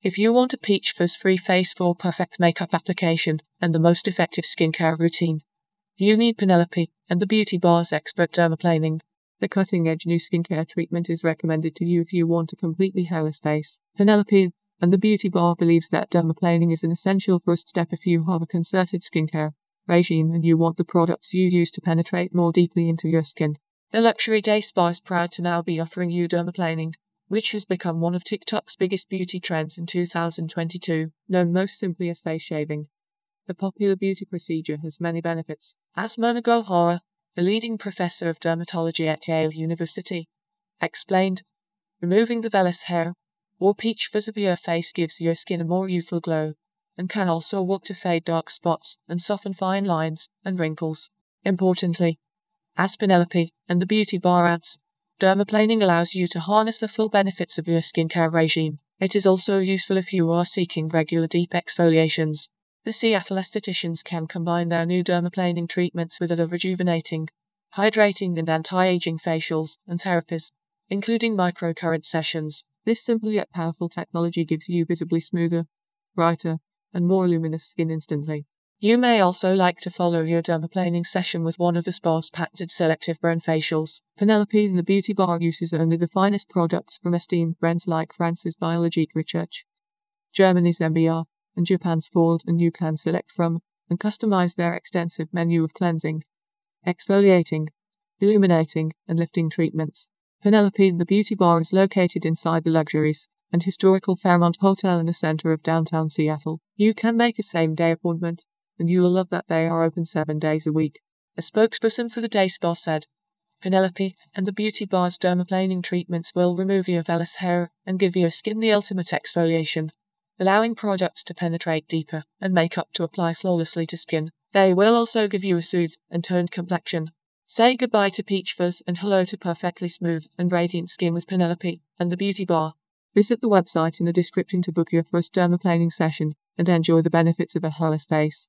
If you want a peach fuzz free face for perfect makeup application and the most effective skincare routine, you need Penelope and the Beauty Bar's expert dermaplaning. The cutting edge new skincare treatment is recommended to you if you want a completely hairless face. Penelope and the Beauty Bar believes that dermaplaning is an essential first step if you have a concerted skincare regime and you want the products you use to penetrate more deeply into your skin. The Luxury Day Spa is proud to now be offering you dermaplaning which has become one of TikTok's biggest beauty trends in 2022, known most simply as face shaving. The popular beauty procedure has many benefits. As Mona Gohara, the leading professor of dermatology at Yale University, explained, removing the vellus hair or peach fuzz of your face gives your skin a more youthful glow and can also work to fade dark spots and soften fine lines and wrinkles. Importantly, as Penelope and the beauty bar adds, Dermaplaning allows you to harness the full benefits of your skincare regime. It is also useful if you are seeking regular deep exfoliations. The Seattle estheticians can combine their new dermaplaning treatments with other rejuvenating, hydrating, and anti aging facials and therapies, including microcurrent sessions. This simple yet powerful technology gives you visibly smoother, brighter, and more luminous skin instantly. You may also like to follow your dermaplaning session with one of the spa's patented selective burn facials. Penelope and the Beauty Bar uses only the finest products from esteemed brands like France's Biologique Recherche, Germany's MBR, and Japan's Ford, and you can select from and customize their extensive menu of cleansing, exfoliating, illuminating, and lifting treatments. Penelope and the Beauty Bar is located inside the luxuries and historical Fairmont Hotel in the center of downtown Seattle. You can make a same day appointment and you will love that they are open seven days a week. A spokesperson for the day spa said, Penelope and the Beauty Bar's dermaplaning treatments will remove your vellus hair and give your skin the ultimate exfoliation, allowing products to penetrate deeper and makeup to apply flawlessly to skin. They will also give you a soothed and toned complexion. Say goodbye to peach fuzz and hello to perfectly smooth and radiant skin with Penelope and the Beauty Bar. Visit the website in the description to book your first dermaplaning session and enjoy the benefits of a hairless face.